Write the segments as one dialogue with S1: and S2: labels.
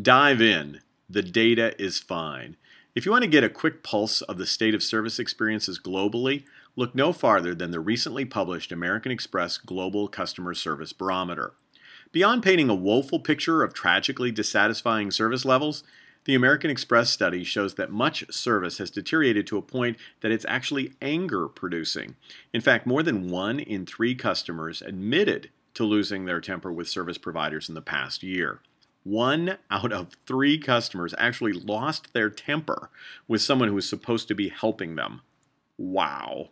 S1: Dive in. The data is fine. If you want to get a quick pulse of the state of service experiences globally, look no farther than the recently published American Express Global Customer Service Barometer. Beyond painting a woeful picture of tragically dissatisfying service levels, the American Express study shows that much service has deteriorated to a point that it's actually anger producing. In fact, more than one in three customers admitted to losing their temper with service providers in the past year. One out of three customers actually lost their temper with someone who was supposed to be helping them. Wow.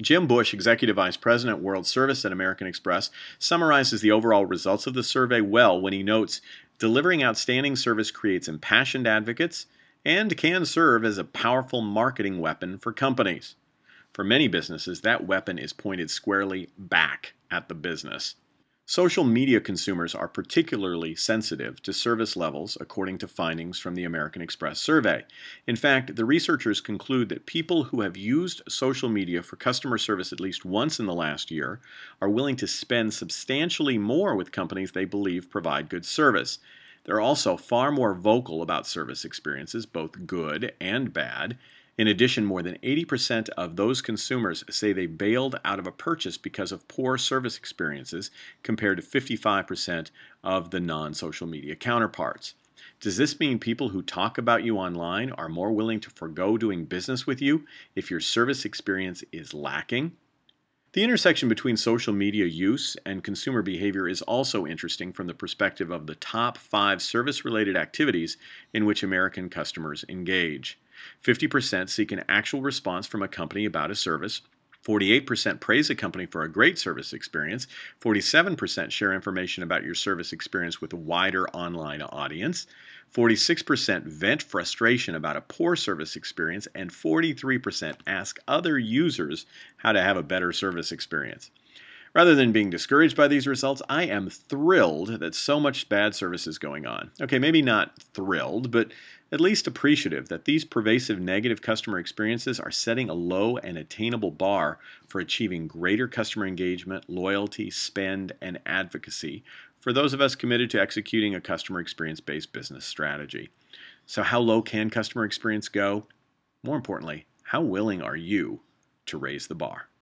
S1: Jim Bush, Executive Vice President, World Service at American Express, summarizes the overall results of the survey well when he notes delivering outstanding service creates impassioned advocates and can serve as a powerful marketing weapon for companies. For many businesses, that weapon is pointed squarely back at the business. Social media consumers are particularly sensitive to service levels, according to findings from the American Express survey. In fact, the researchers conclude that people who have used social media for customer service at least once in the last year are willing to spend substantially more with companies they believe provide good service. They're also far more vocal about service experiences, both good and bad, in addition, more than 80% of those consumers say they bailed out of a purchase because of poor service experiences, compared to 55% of the non social media counterparts. Does this mean people who talk about you online are more willing to forego doing business with you if your service experience is lacking? The intersection between social media use and consumer behavior is also interesting from the perspective of the top five service related activities in which American customers engage. 50% seek an actual response from a company about a service. 48% praise a company for a great service experience. 47% share information about your service experience with a wider online audience. 46% vent frustration about a poor service experience. And 43% ask other users how to have a better service experience. Rather than being discouraged by these results, I am thrilled that so much bad service is going on. Okay, maybe not thrilled, but at least appreciative that these pervasive negative customer experiences are setting a low and attainable bar for achieving greater customer engagement, loyalty, spend, and advocacy for those of us committed to executing a customer experience based business strategy. So, how low can customer experience go? More importantly, how willing are you to raise the bar?